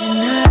And I